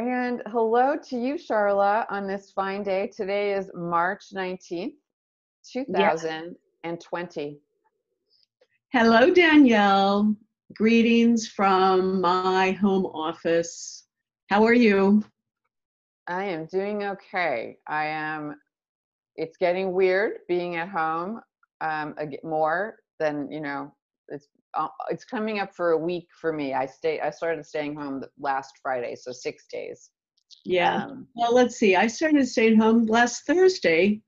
And hello to you, Charla, on this fine day. Today is March 19th, 2020. Hello, Danielle. Greetings from my home office. How are you? I am doing okay. I am, it's getting weird being at home um, more than, you know, it's uh, it's coming up for a week for me. I stay I started staying home last Friday, so 6 days. Yeah. Um, well, let's see. I started staying home last Thursday.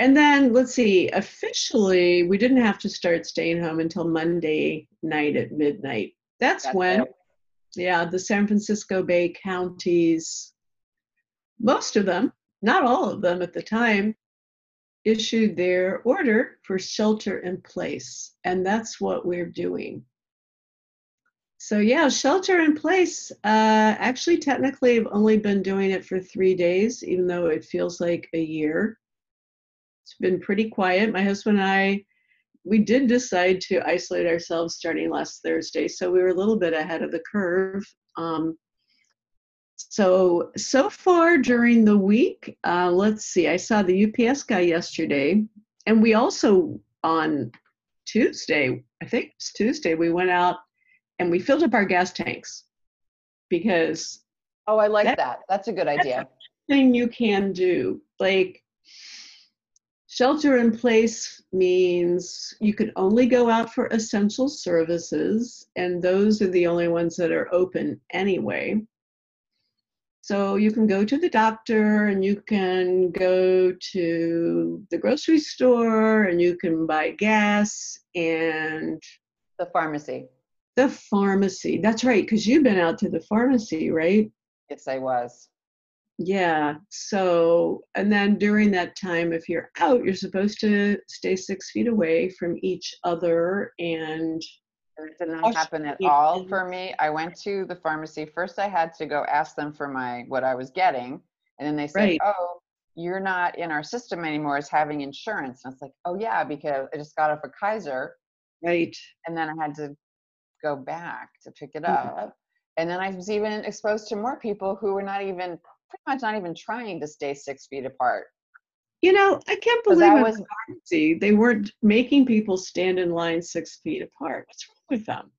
And then let's see, officially we didn't have to start staying home until Monday night at midnight. That's, That's when it. yeah, the San Francisco Bay counties most of them, not all of them at the time, issued their order for shelter in place. And that's what we're doing. So, yeah, shelter in place. Uh, actually, technically, I've only been doing it for three days, even though it feels like a year. It's been pretty quiet. My husband and I, we did decide to isolate ourselves starting last Thursday. So, we were a little bit ahead of the curve. Um, so so far during the week uh, let's see i saw the ups guy yesterday and we also on tuesday i think it's tuesday we went out and we filled up our gas tanks because oh i like that, that. that's a good idea. thing you can do. Like shelter in place means you can only go out for essential services and those are the only ones that are open anyway so you can go to the doctor and you can go to the grocery store and you can buy gas and the pharmacy. The pharmacy. That's right, because you've been out to the pharmacy, right? Yes, I was. Yeah. So, and then during that time, if you're out, you're supposed to stay six feet away from each other and it did not happen at all for me. I went to the pharmacy. First, I had to go ask them for my what I was getting, and then they said, right. "Oh, you're not in our system anymore as having insurance." And it's like, "Oh yeah, because I just got off a Kaiser." Right. And then I had to go back to pick it up, mm-hmm. and then I was even exposed to more people who were not even pretty much not even trying to stay six feet apart. You know, I can't believe it was. They weren't making people stand in line six feet apart. What's wrong with them?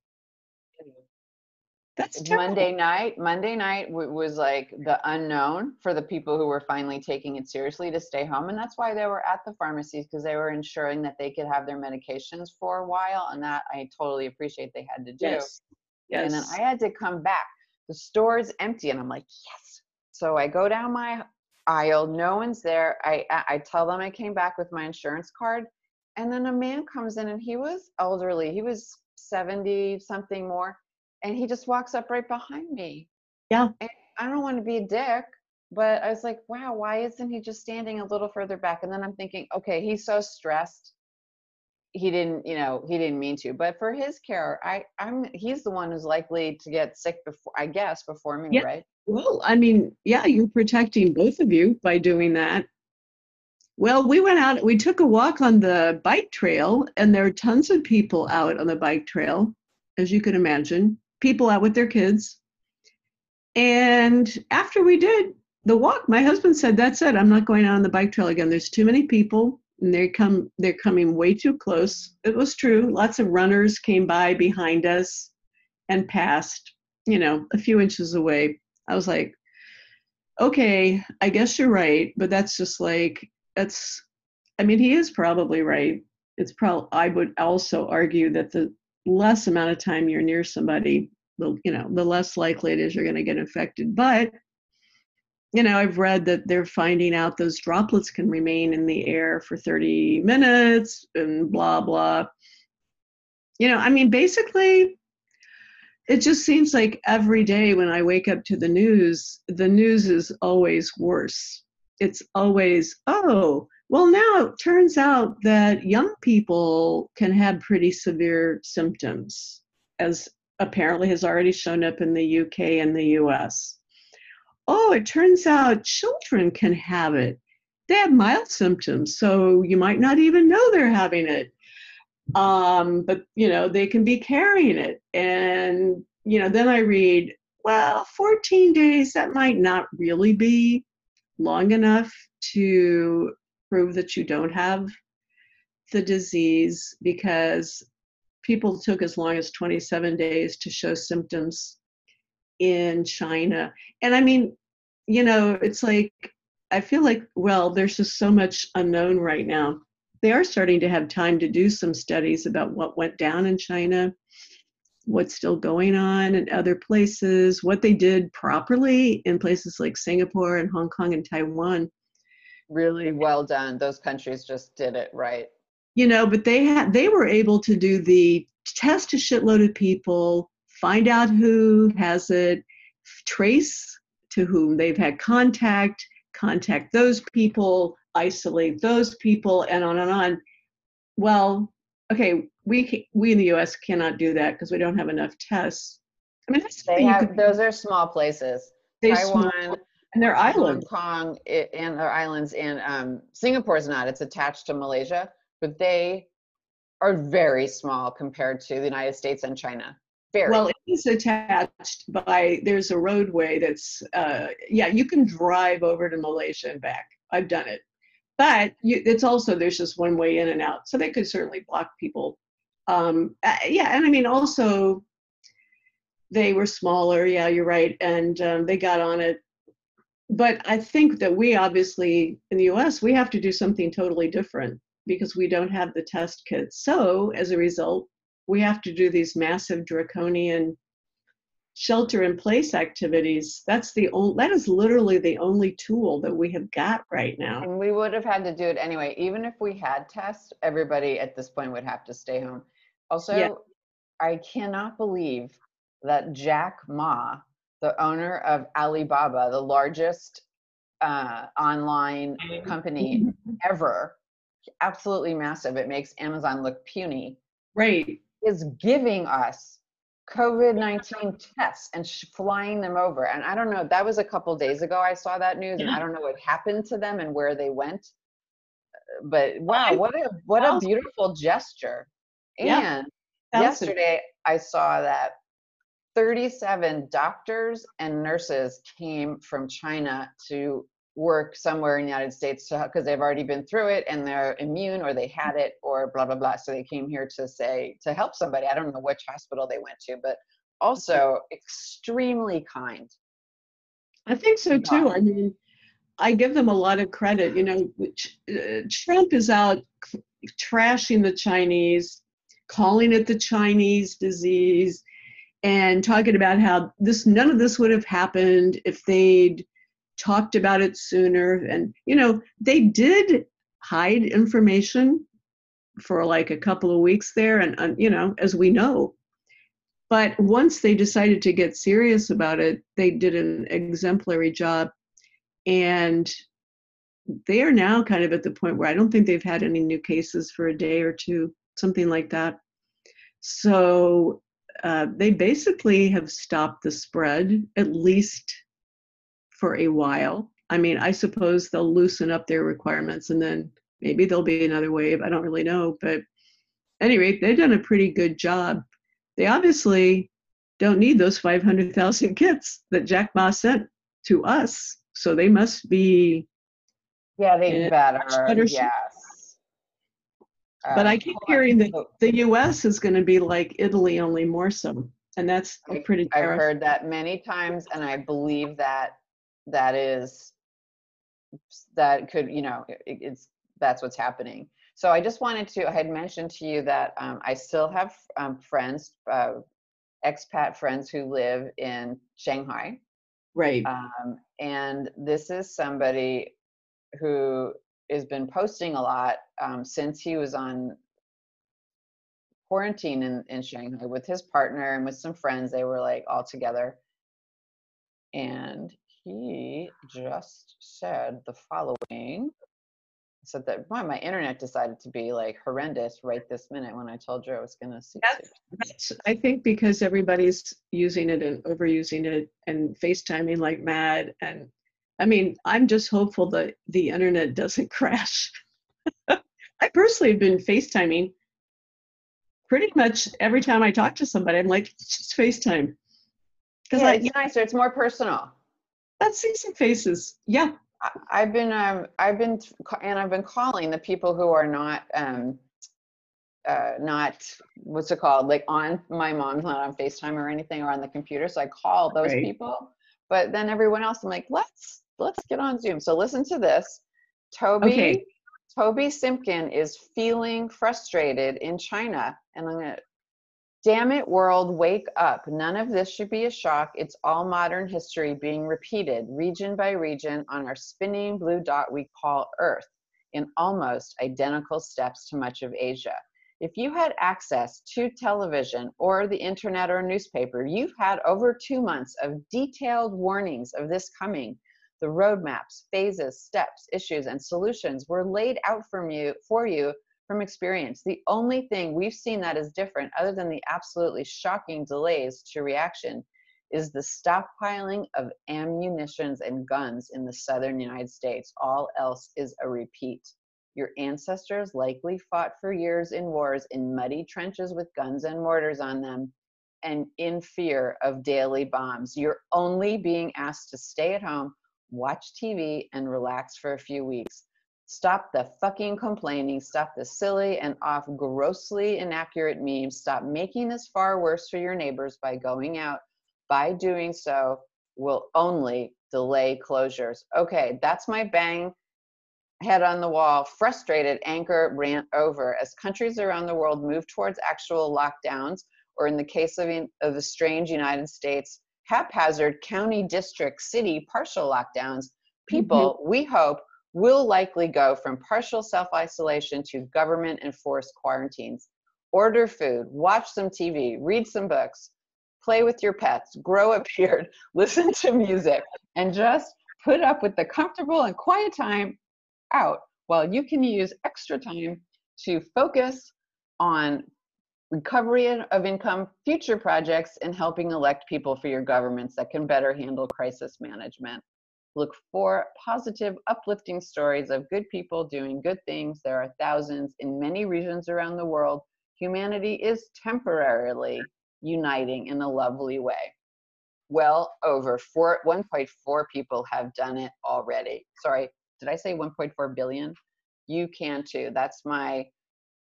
That's terrible. Monday night. Monday night w- was like the unknown for the people who were finally taking it seriously to stay home, and that's why they were at the pharmacies because they were ensuring that they could have their medications for a while, and that I totally appreciate they had to do. Yes. Yes. And then I had to come back. The store is empty, and I'm like, yes. So I go down my aisle. No one's there. I I tell them I came back with my insurance card, and then a man comes in and he was elderly. He was 70 something more, and he just walks up right behind me. Yeah. And I don't want to be a dick, but I was like, wow, why isn't he just standing a little further back? And then I'm thinking, okay, he's so stressed. He didn't, you know, he didn't mean to. But for his care, I, I'm he's the one who's likely to get sick before I guess before me, yeah. right? Well, I mean, yeah, you're protecting both of you by doing that. Well, we went out, we took a walk on the bike trail, and there are tons of people out on the bike trail, as you can imagine, people out with their kids. And after we did the walk, my husband said, That's it, I'm not going out on the bike trail again. There's too many people, and they come they're coming way too close. It was true. Lots of runners came by behind us and passed, you know, a few inches away I was like, okay, I guess you're right, but that's just like that's I mean, he is probably right. It's probably I would also argue that the less amount of time you're near somebody, the you know, the less likely it is you're going to get infected. But you know, I've read that they're finding out those droplets can remain in the air for 30 minutes and blah blah. You know, I mean, basically, it just seems like every day when I wake up to the news, the news is always worse. It's always, oh, well, now it turns out that young people can have pretty severe symptoms, as apparently has already shown up in the UK and the US. Oh, it turns out children can have it. They have mild symptoms, so you might not even know they're having it. Um, but you know they can be carrying it. And you know then i read well, 14 days, that might not really be long enough to prove that you don't have the disease because people took as long as 27 days to show symptoms in China. And I mean, you know, it's like, I feel like, well, there's just so much unknown right now. They are starting to have time to do some studies about what went down in China, what's still going on in other places, what they did properly in places like Singapore and Hong Kong and Taiwan. Really well done. Those countries just did it right. You know, but they had they were able to do the test a shitload of people, find out who has it, trace to whom they've had contact, contact those people, isolate those people, and on and on. Well, okay, we we in the U.S. cannot do that because we don't have enough tests. I mean, they have, those are small places. Taiwan small, and their islands, Hong Kong, and their islands, and um, Singapore is not. It's attached to Malaysia, but they are very small compared to the United States and China. Very. Well, it is attached by, there's a roadway that's, uh, yeah, you can drive over to Malaysia and back. I've done it. But you, it's also, there's just one way in and out. So they could certainly block people. Um, uh, yeah, and I mean, also, they were smaller. Yeah, you're right. And um, they got on it. But I think that we obviously, in the US, we have to do something totally different because we don't have the test kits. So as a result, we have to do these massive draconian shelter in place activities. That's the only, that is literally the only tool that we have got right now. And we would have had to do it anyway. Even if we had tests, everybody at this point would have to stay home. Also, yeah. I cannot believe that Jack Ma, the owner of Alibaba, the largest uh, online company ever, absolutely massive. It makes Amazon look puny. Right. Is giving us COVID 19 tests and sh- flying them over. And I don't know, that was a couple days ago I saw that news, yeah. and I don't know what happened to them and where they went. Uh, but wow, what a what a beautiful gesture. Yeah. And yesterday I saw that 37 doctors and nurses came from China to work somewhere in the United States because they've already been through it and they're immune or they had it or blah blah blah. So they came here to say to help somebody. I don't know which hospital they went to, but also extremely kind. I think so too. I mean, I give them a lot of credit. You know, uh, Trump is out trashing the Chinese, calling it the Chinese disease, and talking about how this none of this would have happened if they'd talked about it sooner. And, you know, they did hide information for like a couple of weeks there, and, and you know, as we know. But once they decided to get serious about it, they did an exemplary job. And they are now kind of at the point where I don't think they've had any new cases for a day or two, something like that. So uh, they basically have stopped the spread, at least for a while. I mean, I suppose they'll loosen up their requirements and then maybe there'll be another wave. I don't really know. But any rate, they've done a pretty good job. They obviously don't need those 500,000 kits that Jack Ma sent to us. So they must be. Yeah, they better. better yes. But um, I keep hearing that the US is going to be like Italy, only more so. And that's pretty I've heard that many times, and I believe that that is that could you know it, it's that's what's happening. So i just wanted to i had mentioned to you that um, i still have um, friends uh, expat friends who live in shanghai. Right. Um, and this is somebody who has been posting a lot um, since he was on quarantine in, in shanghai with his partner and with some friends. They were like all together. And he just said the following. said that boy, my internet decided to be like horrendous right this minute when I told you I was going to see. That's, that's, I think because everybody's using it and overusing it and FaceTiming like mad. And I mean, I'm just hopeful that the internet doesn't crash. I personally have been FaceTiming pretty much every time I talk to somebody. I'm like, it's just FaceTime because Yeah, I it's nicer. It's more personal. Let's see some faces. Yeah. I've been, um, I've been, and I've been calling the people who are not, um, uh, not, what's it called? Like on, my mom's not on FaceTime or anything or on the computer. So I call those Right. people. But then everyone else, I'm like, let's, let's get on Zoom. So listen to this. Toby, Okay. Toby Simpkin is feeling frustrated in China. And I'm gonna, damn it, world, wake up. None of this should be a shock. It's all modern history being repeated, region by region, on our spinning blue dot we call Earth, in almost identical steps to much of Asia. If you had access to television or the internet or newspaper, you've had over two months of detailed warnings of this coming. The roadmaps, phases, steps, issues, and solutions were laid out from you, for you from experience. The only thing we've seen that is different, other than the absolutely shocking delays to reaction, is the stockpiling of ammunitions and guns in the southern United States. All else is a repeat. Your ancestors likely fought for years in wars in muddy trenches with guns and mortars on them and in fear of daily bombs. You're only being asked to stay at home, watch TV, and relax for a few weeks. Stop the fucking complaining. Stop the silly and off grossly inaccurate memes. Stop making this far worse for your neighbors by going out. By doing so, will only delay closures. Okay, that's my bang head on the wall, frustrated anchor rant over as countries around the world move towards actual lockdowns, or in the case of, of the strange United States, haphazard county, district, city partial lockdowns, mm-hmm. people, we hope, will likely go from partial self isolation to government enforced quarantines. Order food, watch some TV, read some books, play with your pets, grow a beard, listen to music, and just put up with the comfortable and quiet time out while you can use extra time to focus on recovery of income, future projects, and helping elect people for your governments that can better handle crisis management. Look for positive, uplifting stories of good people doing good things. There are thousands in many regions around the world. Humanity is temporarily uniting in a lovely way. Well over four, 1.4 people have done it already. Sorry, did I say 1.4 billion? You can too. That's my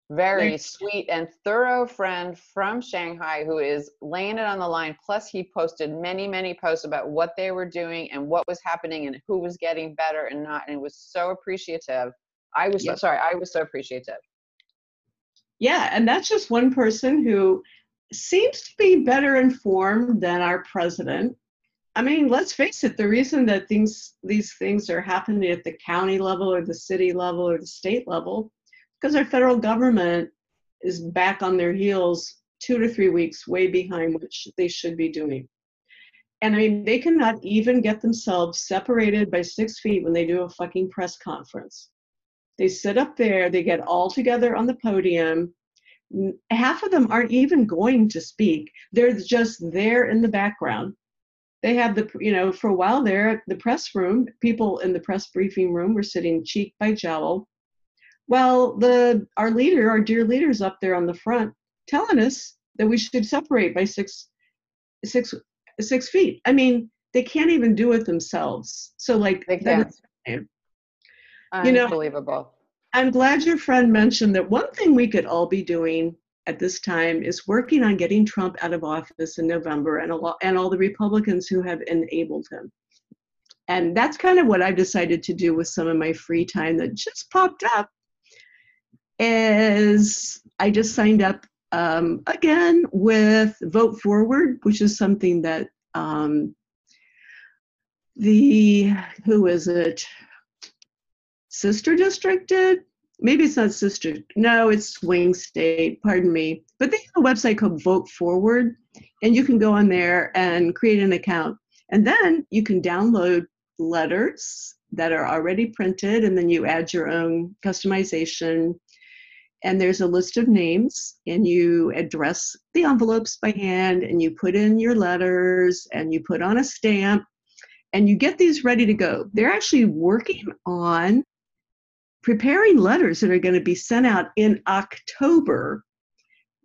very sweet and thorough friend from Shanghai who is laying it on the line. Plus, he posted many, many posts about what they were doing and what was happening and who was getting better and not. And it was so appreciative. I was so, sorry, I was so appreciative. Yeah, and that's just one person who seems to be better informed than our president. I mean, let's face it, the reason that things these things are happening at the county level or the city level or the state level because our federal government is back on their heels 2 to 3 weeks way behind what they should be doing. And I mean, they cannot even get themselves separated by 6 feet when they do a fucking press conference. They sit up there, they get all together on the podium. Half of them aren't even going to speak. They're just there in the background. They have the, you know, for a while there, the press room, people in the press briefing room were sitting cheek by jowl. Well, the our leader, our dear leader's up there on the front telling us that we should separate by six, six, six feet. I mean, they can't even do it themselves. So like, They can't. is- You know- Unbelievable. I'm glad your friend mentioned that one thing we could all be doing at this time is working on getting Trump out of office in November and, a lot, and all the Republicans who have enabled him. And that's kind of what I've decided to do with some of my free time that just popped up. Is I just signed up um, again with Vote Forward, which is something that um, the who is it? Sister District did. Maybe it's not Sister. No, it's Swing State. Pardon me. But they have a website called Vote Forward, and you can go on there and create an account. And then you can download letters that are already printed, and then you add your own customization. And there's a list of names, and you address the envelopes by hand, and you put in your letters, and you put on a stamp, and you get these ready to go. They're actually working on preparing letters that are going to be sent out in October,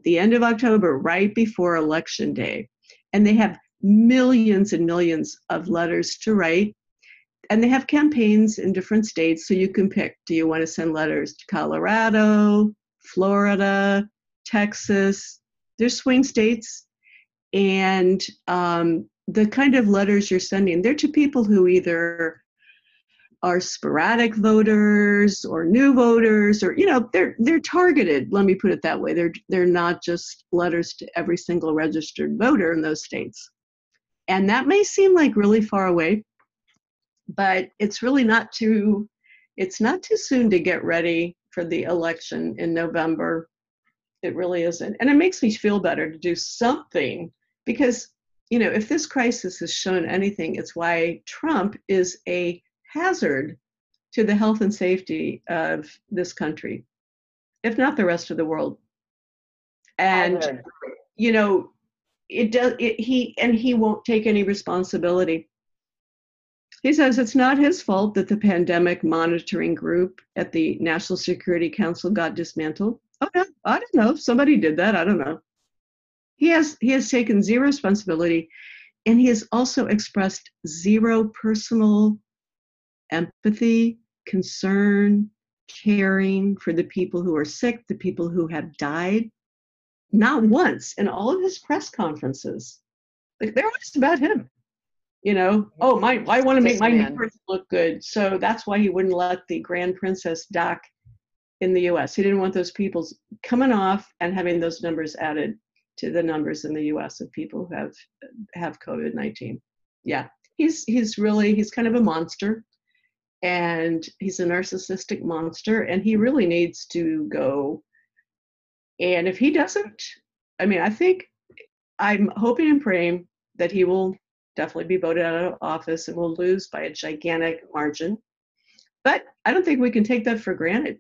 the end of October, right before Election Day. And they have millions and millions of letters to write. And they have campaigns in different states, so you can pick do you want to send letters to Colorado, Florida, Texas. They're swing states. And um, the kind of letters you're sending, they're to people who either are sporadic voters or new voters or you know they're they're targeted let me put it that way they're they're not just letters to every single registered voter in those states and that may seem like really far away but it's really not too it's not too soon to get ready for the election in november it really isn't and it makes me feel better to do something because you know if this crisis has shown anything it's why trump is a hazard to the health and safety of this country, if not the rest of the world. And you know, it does. It, he and he won't take any responsibility. He says it's not his fault that the pandemic monitoring group at the National Security Council got dismantled. Oh no, I don't know. Somebody did that. I don't know. He has he has taken zero responsibility, and he has also expressed zero personal empathy, concern, caring for the people who are sick, the people who have died. Not once in all of his press conferences. Like they're always about him. You know, oh my I want to make my neighbors look good. So that's why he wouldn't let the Grand Princess dock in the US. He didn't want those people coming off and having those numbers added to the numbers in the US of people who have have COVID-19. Yeah. He's he's really he's kind of a monster and he's a narcissistic monster and he really needs to go and if he doesn't i mean i think i'm hoping and praying that he will definitely be voted out of office and will lose by a gigantic margin. But i don't think we can take that for granted.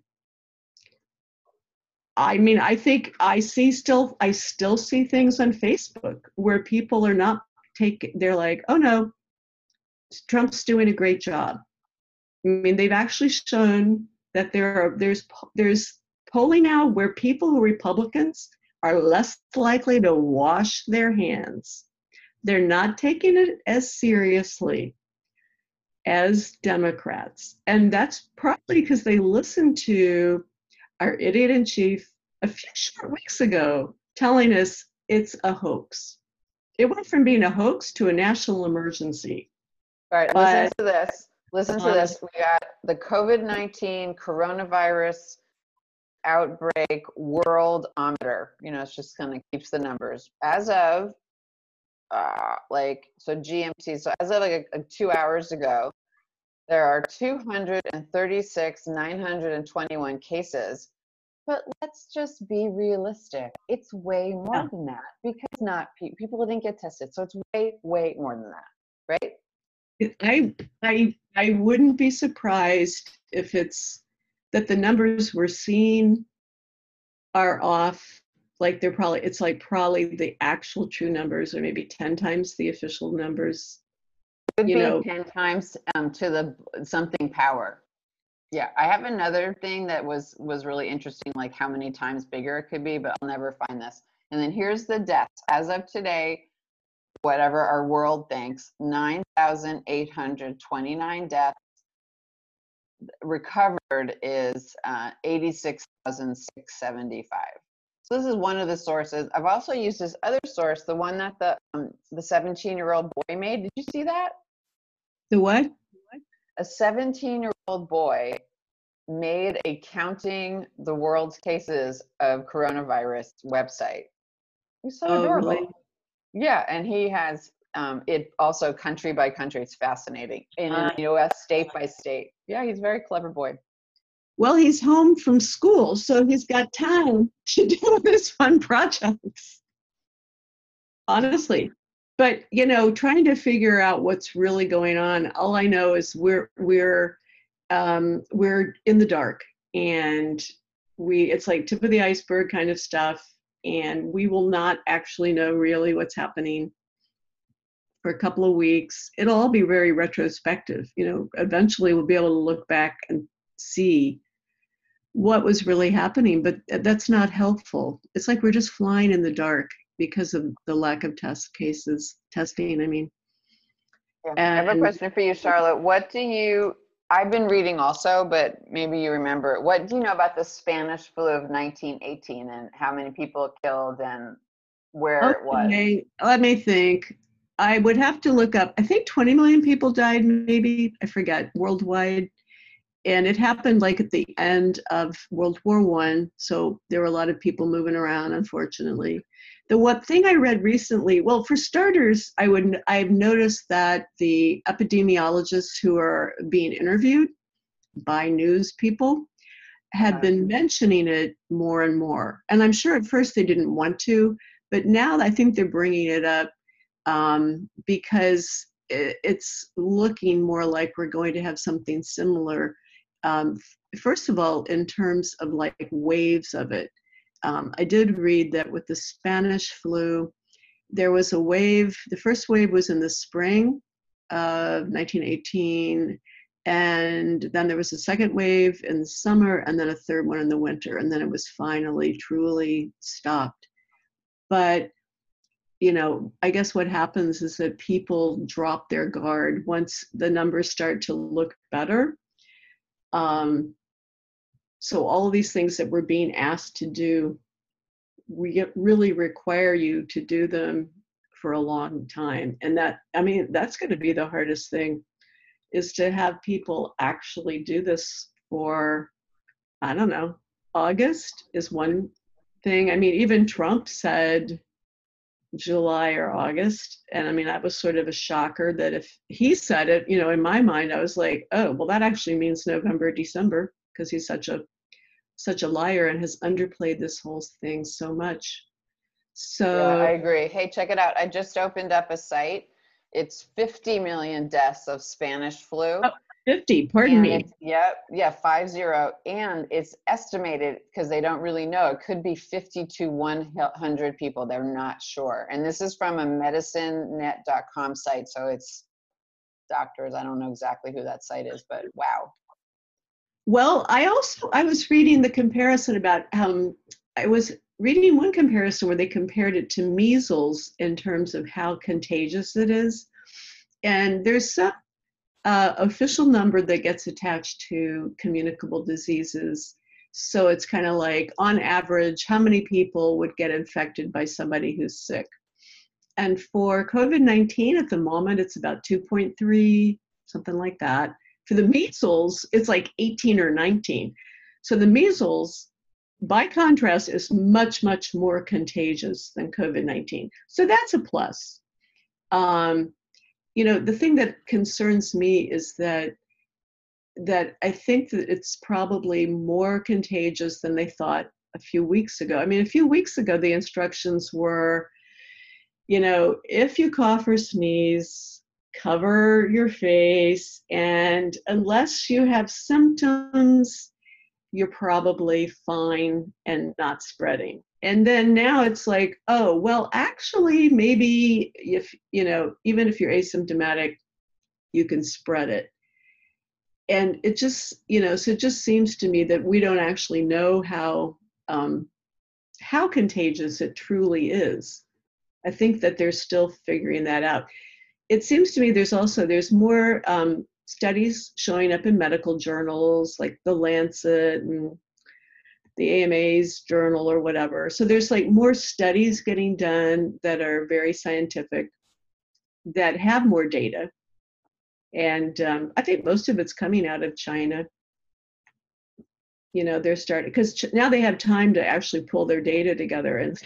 I mean i think i see still i still see things on facebook where people are not take they're like oh no trump's doing a great job. I mean, they've actually shown that there are there's there's polling now where people who are Republicans are less likely to wash their hands. They're not taking it as seriously as Democrats. And that's probably because they listened to our idiot in chief a few short weeks ago telling us it's a hoax. It went from being a hoax to a national emergency. All right, but, listen to this. Listen to this. We got the COVID 19 coronavirus outbreak worldometer. You know, it's just kind of keeps the numbers. As of uh, like, so GMT, so as of like a, a two hours ago, there are 236, 921 cases. But let's just be realistic. It's way more yeah. than that because not pe- people didn't get tested. So it's way, way more than that, right? I I I wouldn't be surprised if it's that the numbers we're seeing are off. Like they're probably it's like probably the actual true numbers or maybe ten times the official numbers. Could you be know. ten times um, to the something power. Yeah, I have another thing that was was really interesting, like how many times bigger it could be, but I'll never find this. And then here's the deaths as of today whatever our world thinks, 9,829 deaths. Recovered is uh, 86,675. So this is one of the sources. I've also used this other source, the one that the um, the 17 year old boy made. Did you see that? The what? A 17 year old boy made a counting the world's cases of coronavirus website. He's so oh, adorable. Really? Yeah, and he has um, it also country by country. It's fascinating in uh, the U.S. state by state. Yeah, he's a very clever boy. Well, he's home from school, so he's got time to do his fun projects. Honestly, but you know, trying to figure out what's really going on. All I know is we're we're um, we're in the dark, and we it's like tip of the iceberg kind of stuff and we will not actually know really what's happening for a couple of weeks. It'll all be very retrospective. You know, eventually we'll be able to look back and see what was really happening, but uh, that's not helpful. It's like we're just flying in the dark. because of the lack of test cases testing. I mean, yeah. I have a question for you, Charlotte. What do you? I've been reading also, but maybe you remember. What do you know about the Spanish flu of 1918 and how many people killed and where okay. it was? Let me think. I would have to look up. I think 20 million people died, maybe. I forget worldwide and it happened like at the end of World War One, so there were a lot of people moving around, unfortunately. The one thing I read recently, well, for starters, I would I've noticed that the epidemiologists who are being interviewed by news people had been mentioning it more and more. And I'm sure at first they didn't want to, but now I think they're bringing it up um, because it's looking more like we're going to have something similar um, first of all, in terms of like waves of it, um, I did read that with the Spanish flu, there was a wave. The first wave was in the spring of 1918, and then there was a second wave in the summer, and then a third one in the winter, and then it was finally truly stopped. But you know, I guess what happens is that people drop their guard once the numbers start to look better um, so all of these things that we're being asked to do, we really require you to do them for a long time. And that, I mean, that's going to be the hardest thing is to have people actually do this for, I don't know, August is one thing. I mean, even Trump said July or August. And I mean, that was sort of a shocker that if he said it, you know, in my mind, I was like, oh, well, that actually means November, December, because he's such a such a liar and has underplayed this whole thing so much. So yeah, I agree. Hey, check it out. I just opened up a site. It's 50 million deaths of Spanish flu. Oh, 50, pardon me. Yep, yeah, five zero. And it's estimated because they don't really know. It could be 50 to 100 people. They're not sure. And this is from a medicinenet.com site. So it's doctors. I don't know exactly who that site is, but wow. Well, I also I was reading the comparison about um I was reading one comparison where they compared it to measles in terms of how contagious it is. And there's some uh, official number that gets attached to communicable diseases. So it's kind of like, on average, how many people would get infected by somebody who's sick? And for COVID 19 at the moment, it's about 2.3, something like that. For the measles, it's like 18 or 19. So the measles, by contrast, is much, much more contagious than COVID 19. So that's a plus. Um, you know the thing that concerns me is that that i think that it's probably more contagious than they thought a few weeks ago. I mean a few weeks ago the instructions were you know if you cough or sneeze cover your face and unless you have symptoms you're probably fine and not spreading. And then now it's like oh well actually maybe if you know even if you're asymptomatic you can spread it. And it just you know so it just seems to me that we don't actually know how um, how contagious it truly is. I think that they're still figuring that out. It seems to me there's also there's more um, studies showing up in medical journals like the lancet and the AMA's journal or whatever. So there's like more studies getting done that are very scientific that have more data. And um, I think most of it's coming out of China. You know, they're starting because ch- now they have time to actually pull their data together and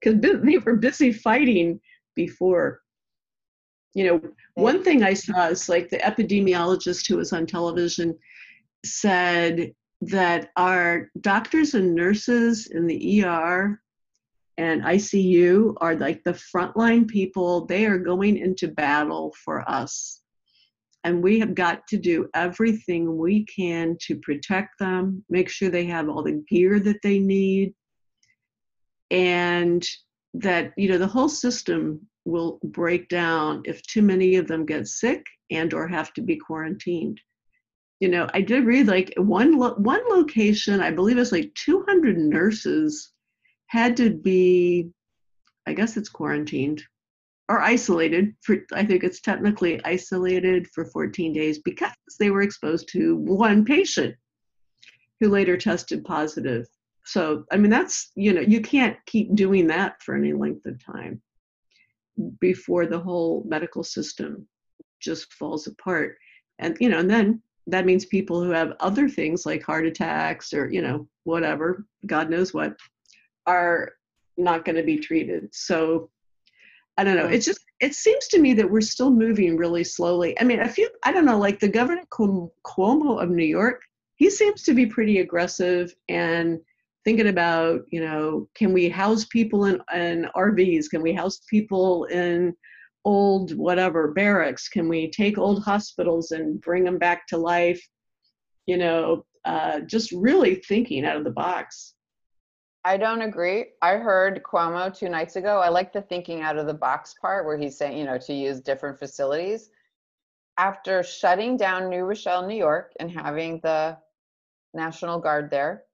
because they were busy fighting before. You know, one thing I saw is like the epidemiologist who was on television said that our doctors and nurses in the ER and ICU are like the frontline people. They are going into battle for us. And we have got to do everything we can to protect them, make sure they have all the gear that they need, and that, you know, the whole system will break down if too many of them get sick and or have to be quarantined you know, I did read like one lo- one location, I believe it's like 200 nurses had to be I guess it's quarantined or isolated for I think it's technically isolated for 14 days because they were exposed to one patient who later tested positive. So, I mean, that's, you know, you can't keep doing that for any length of time before the whole medical system just falls apart. And, you know, and then that means people who have other things like heart attacks or, you know, whatever, God knows what, are not going to be treated. So, I don't know. Hmm. It's just, it seems to me that we're still moving really slowly. I mean, a few, I don't know, like the governor Cuomo of New York, he seems to be pretty aggressive and thinking about, you know, can we house people in, in RVs? Can we house people in old whatever barracks? Can we take old hospitals and bring them back to life? You know, uh, just really thinking out of the box. I don't agree. I heard Cuomo two nights ago. I like the thinking out of the box part where he's saying, you know, to use different facilities. After shutting down New Rochelle, New York, and having the National Guard there.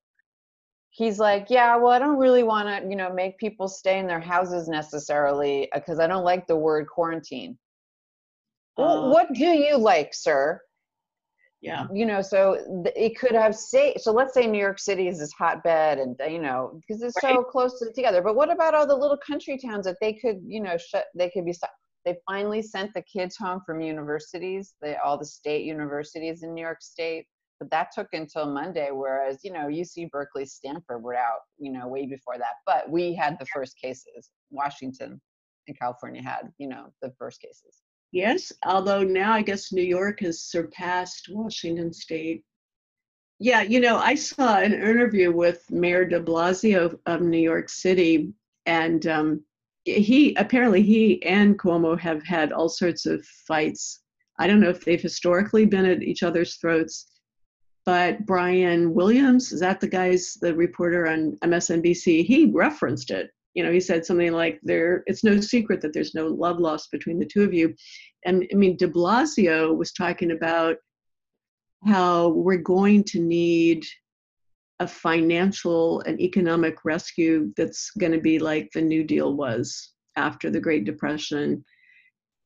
He's like, yeah, well, I don't really want to, you know, make people stay in their houses necessarily because I don't like the word quarantine. Well, uh, what do you like, sir? Yeah. You know, so it could have say so. Let's say New York City is this hotbed, and you know, because it's right. so close to together. But what about all the little country towns that they could, you know, shut? They could be. They finally sent the kids home from universities. They all the state universities in New York State but that took until Monday. Whereas, you know, UC Berkeley, Stanford were out, you know, way before that. But we had the first cases. Washington and California had, you know, the first cases. Yes, although now I guess New York has surpassed Washington State. Yeah, you know, I saw an interview with Mayor de Blasio of New York City, and um, he apparently he and Cuomo have had all sorts of fights. I don't know if they've historically been at each other's throats, but Brian Williams, is that the guy's the reporter on MSNBC? He referenced it. You know, he said something like, "There, it's no secret that there's no love lost between the two of you." And I mean, De Blasio was talking about how we're going to need a financial and economic rescue that's going to be like the New Deal was after the Great Depression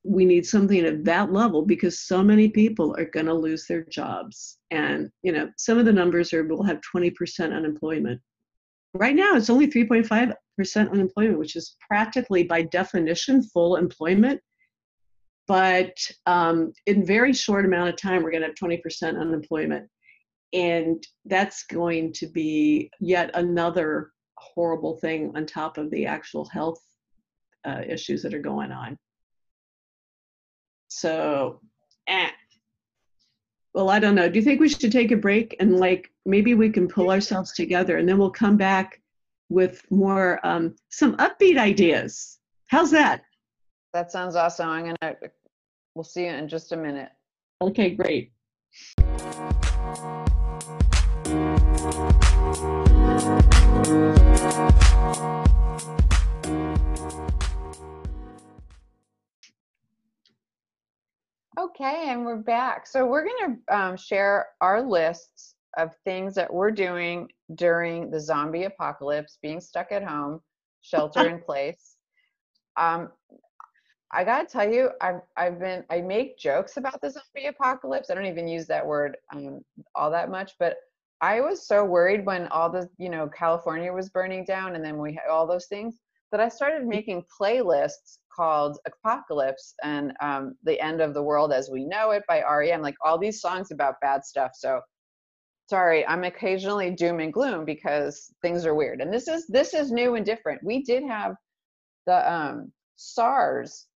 we need something at that level because so many people are going to lose their jobs. And you know some of the numbers are we'll have 20% unemployment. Right now it's only 3.5% unemployment which is practically by definition full employment. But um, in very short amount of time we're going to have 20% unemployment. And that's going to be yet another horrible thing on top of the actual health uh, issues that are going on so, eh. Well, I don't know. Do you think we should take a break and like maybe we can pull ourselves together and then we'll come back with more um, some upbeat ideas? How's that? That sounds awesome. I'm gonna. We'll see you in just a minute. Okay, great. Okay, and we're back. So we're going to um, share our lists of things that we're doing during the zombie apocalypse, being stuck at home, shelter in place. Um, I gotta tell you, I've I've been I make jokes about the zombie apocalypse. I don't even use that word um, all that much, but I was so worried when all the you know California was burning down, and then we had all those things that I started making playlists called Apocalypse and um, The End of the World as We Know It by REM, like all these songs about bad stuff. So sorry, I'm occasionally doom and gloom because things are weird. And this is this is new and different. We did have the um, SARS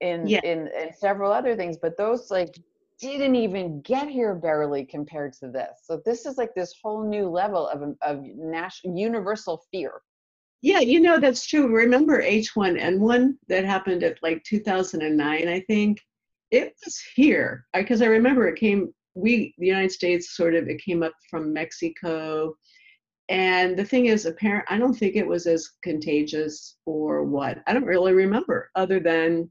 in, yeah. in in several other things, but those like didn't even get here barely compared to this. So this is like this whole new level of of national universal fear. Yeah, you know, that's true. Remember H1N1 that happened at like 2009, I think? It was here because I remember it came, we, the United States, sort of, it came up from Mexico. And the thing is, apparent, I don't think it was as contagious or what. I don't really remember, other than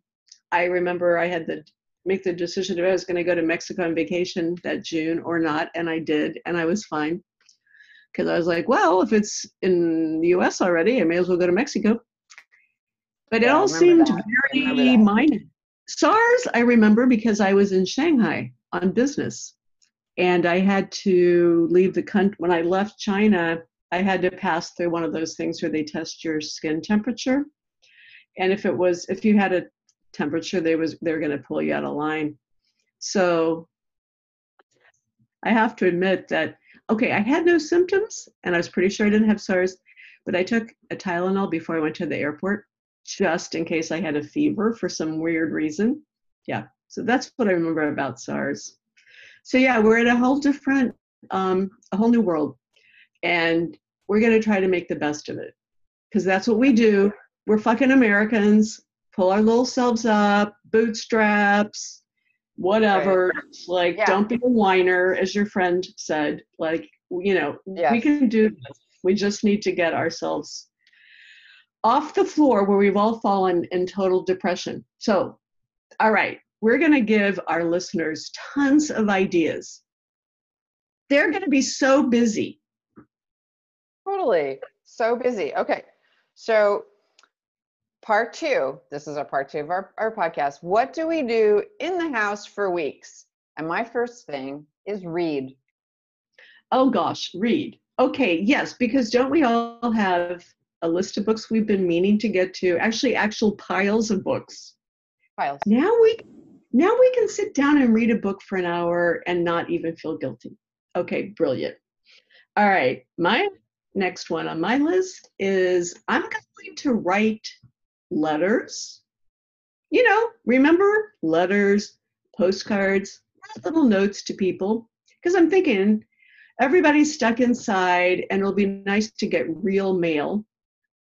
I remember I had to make the decision if I was going to go to Mexico on vacation that June or not, and I did, and I was fine because I was like, well, if it's in the US already, I may as well go to Mexico. But it Yeah, I all seemed that. Very minor. SARS, I remember because I was in Shanghai on business. And I had to leave the country. When I left China, I had to pass through one of those things where they test your skin temperature. And if it was, if you had a temperature, they was they're going to pull you out of line. So I have to admit that okay, I had no symptoms, and I was pretty sure I didn't have SARS, but I took a Tylenol before I went to the airport just in case I had a fever for some weird reason. Yeah, so that's what I remember about SARS. So yeah, we're in a whole different, um, a whole new world, and we're gonna try to make the best of it because that's what we do. We're fucking Americans. Pull our little selves up, bootstraps, whatever. Like, Yeah. don't be a whiner, as your friend said. Like, you know, we can do this. We just need to get ourselves off the floor where we've all fallen in total depression. So, all right, we're going to give our listeners tons of ideas. They're going to be so busy. Totally. So busy. Okay. So, part two this is our part two of our, our podcast. What do we do in the house for weeks? And my first thing is read. Oh gosh, read. Okay, yes, because don't we all have a list of books we've been meaning to get to? Actually, actual piles of books. Piles. Now we now we can sit down and read a book for an hour and not even feel guilty. Okay, brilliant. All right, my next one on my list is I'm going to write letters. You know, remember letters, postcards, little notes to people because I'm thinking everybody's stuck inside and it'll be nice to get real mail.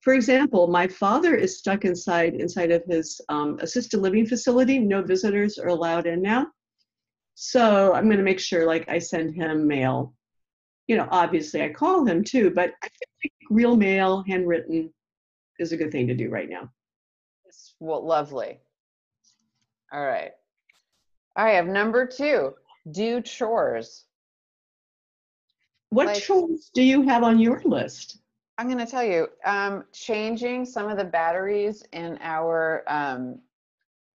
For example, my father is stuck inside inside of his um, assisted living facility. No visitors are allowed in now. So I'm going to make sure like I send him mail. You know, obviously I call him too, but I feel like real mail, handwritten, is a good thing to do right now. Well, lovely. All right. I have number two do chores. What Like- chores do you have on your list? I'm going to tell you, um, changing some of the batteries in our um,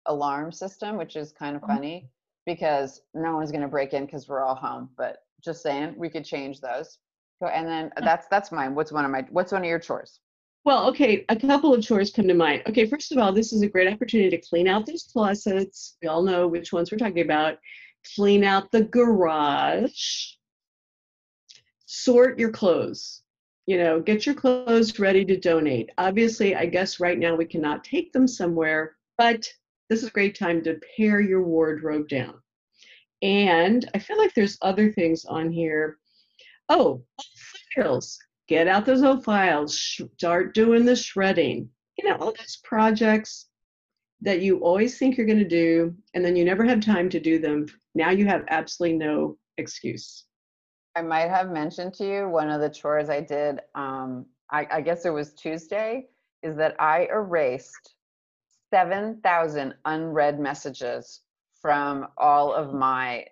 alarm system, which is kind of Oh. funny because no one's going to break in because we're all home. But just saying, we could change those. And then that's that's mine. What's one of my? What's one of your chores? Well, okay, a couple of chores come to mind. Okay, first of all, this is a great opportunity to clean out those closets. We all know which ones we're talking about. Clean out the garage. Sort your clothes. You know, get your clothes ready to donate. Obviously, I guess right now we cannot take them somewhere, but this is a great time to pare your wardrobe down. And I feel like there's other things on here. Oh, files get out those old files, sh- start doing the shredding. You know, all those projects that you always think you're going to do, and then you never have time to do them. Now you have absolutely no excuse. I might have mentioned to you one of the chores I did. Um, I, I guess it was Tuesday. Is that I erased seven thousand unread messages from all of my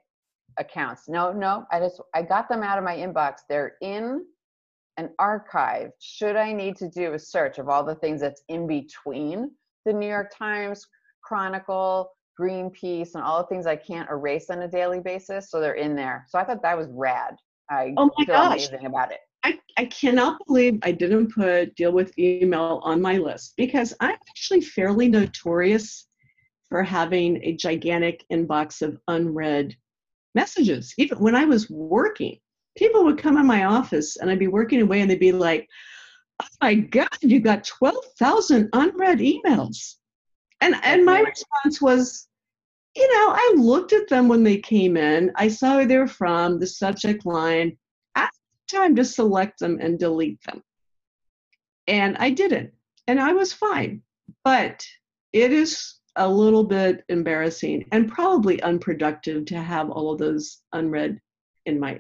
accounts. No, no, I just I got them out of my inbox. They're in an archive. Should I need to do a search of all the things that's in between the New York Times, Chronicle, Greenpeace, and all the things I can't erase on a daily basis, so they're in there. So I thought that was rad. I Oh my feel gosh. amazing about it. I, I cannot believe I didn't put deal with email on my list because I'm actually fairly notorious for having a gigantic inbox of unread messages. Even when I was working, people would come in my office and I'd be working away and they'd be like, oh my God, you got 12,000 unread emails. And, and my response was, you know, I looked at them when they came in. I saw who they were from, the subject line. I time to select them and delete them. And I didn't. And I was fine. But it is a little bit embarrassing and probably unproductive to have all of those unread in my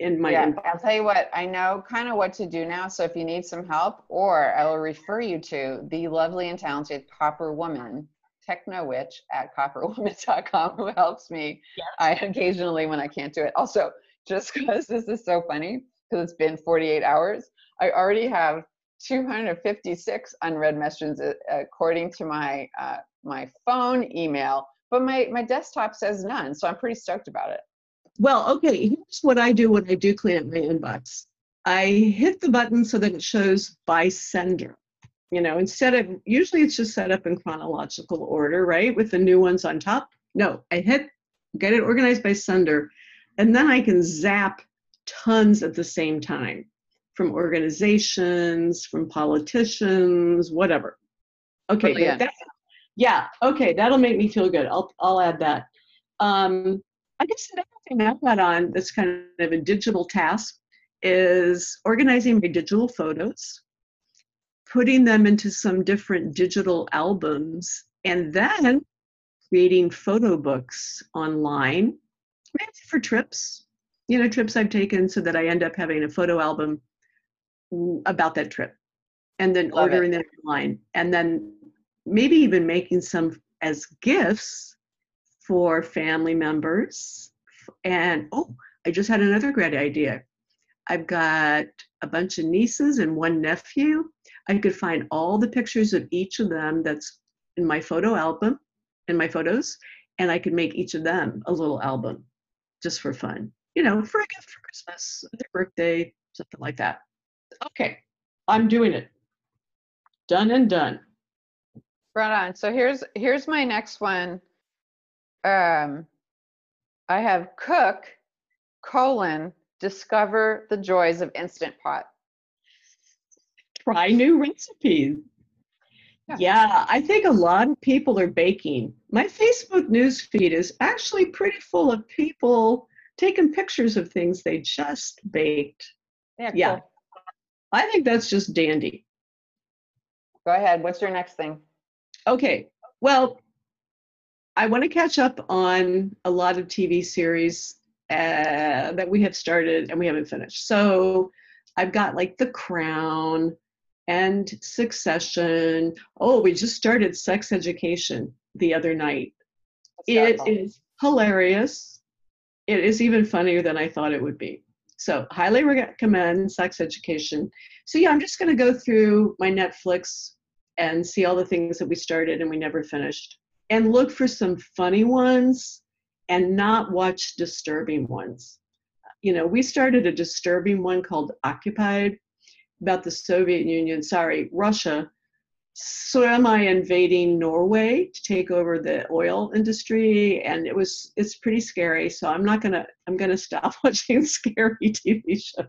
in my yeah, inbox. I'll tell you what, I know kind of what to do now. So if you need some help, or I will refer you to the lovely and talented Copper Woman, Techno Witch at copperwoman.com, who helps me yeah. I occasionally when I can't do it. Also, just because this is so funny, because it's been 48 hours, I already have 256 unread messages uh, according to my uh, my phone email, but my my desktop says none. So I'm pretty stoked about it. Well, okay, here's what I do when I do clean up my inbox. I hit the button so that it shows by sender. You know, instead of usually it's just set up in chronological order, right? With the new ones on top. No, I hit get it organized by sender, and then I can zap tons at the same time from organizations, from politicians, whatever. Okay, Brilliant. that, yeah, okay, that'll make me feel good. I'll I'll add that. Um, I guess another thing I've got on that's kind of a digital task is organizing my digital photos, putting them into some different digital albums, and then creating photo books online, maybe for trips, you know, trips I've taken so that I end up having a photo album about that trip and then Love ordering them online. And then maybe even making some as gifts for family members and oh i just had another great idea. I've got a bunch of nieces and one nephew. I could find all the pictures of each of them that's in my photo album in my photos and i could make each of them a little album just for fun. You know for a gift for christmas their birthday something like that. Okay i'm doing it. Done and done. Right on. So here's here's my next one. Um, I have cook colon discover the joys of instant pot. try new recipes. Yeah. Yeah. I think a lot of people are baking. My Facebook news feed is actually pretty full of people taking pictures of things they just baked. Yeah. Yeah. Cool. I think that's just dandy. Go ahead. What's your next thing? Okay, well, I want to catch up on a lot of TV series uh, that we have started and we haven't finished. So I've got like The Crown and Succession. Oh, we just started Sex Education the other night. It is hilarious. It is even funnier than I thought it would be. So, highly recommend Sex Education. So, yeah, I'm just going to go through my Netflix and see all the things that we started and we never finished and look for some funny ones and not watch disturbing ones. You know, we started a disturbing one called Occupied about the Soviet Union, sorry, Russia semi invading Norway to take over the oil industry and it was it's pretty scary so I'm not going to I'm going to stop watching scary TV shows.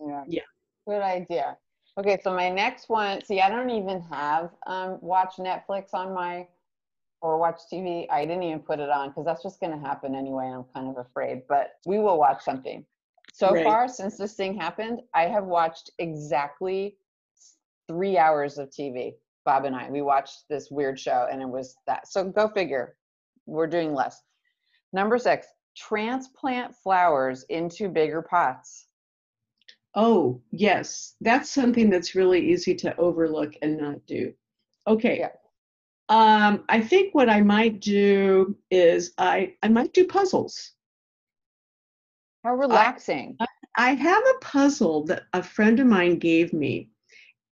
Yeah. Yeah. Good idea. Okay, so my next one, see, I don't even have um, watch Netflix on my or watch TV. I didn't even put it on because that's just going to happen anyway. I'm kind of afraid, but we will watch something. So Right. far, since this thing happened, I have watched exactly three hours of TV. Bob and I, we watched this weird show and it was that. So go figure, we're doing less. Number six, transplant flowers into bigger pots. Oh, yes. That's something that's really easy to overlook and not do. Okay. Yeah. Um, I think what I might do is I, I might do puzzles. How relaxing. I have a puzzle that a friend of mine gave me,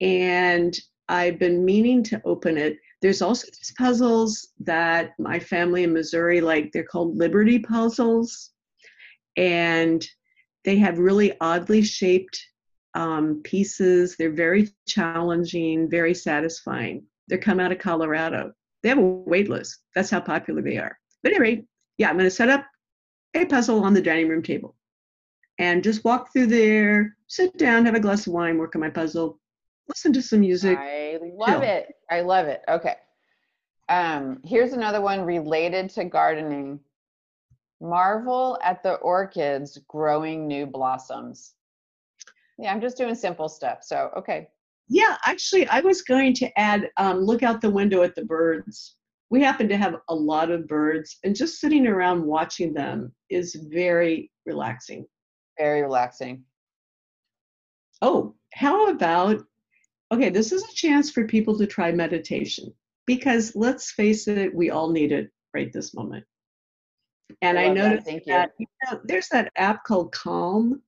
and I've been meaning to open it. There's also these puzzles that my family in Missouri like, they're called Liberty puzzles. And they have really oddly shaped um, pieces. They're very challenging, very satisfying. They come out of Colorado. They have a wait list. That's how popular they are. But anyway, yeah, I'm going to set up a puzzle on the dining room table and just walk through there, sit down, have a glass of wine, work on my puzzle, listen to some music. I love chill. it. I love it. Okay. Um, here's another one related to gardening. Marvel at the orchids growing new blossoms. Yeah, I'm just doing simple stuff. So, okay. Yeah, actually, I was going to add um, look out the window at the birds. We happen to have a lot of birds, and just sitting around watching them is very relaxing. Very relaxing. Oh, how about okay, this is a chance for people to try meditation because let's face it, we all need it right this moment. And I, that. noticed you. that you know, there's that app called Calm,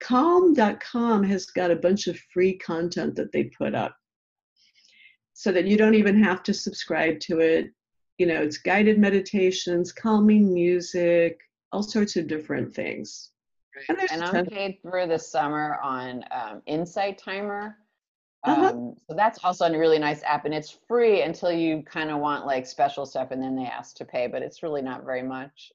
calm.com has got a bunch of free content that they put up so that you don't even have to subscribe to it. You know, it's guided meditations, calming music, all sorts of different things. And, and I'm paid through the summer on um, Insight Timer. Uh-huh. Um, uh-huh. So that's also a really nice app, and it's free until you kind of want like special stuff, and then they ask to pay, but it's really not very much.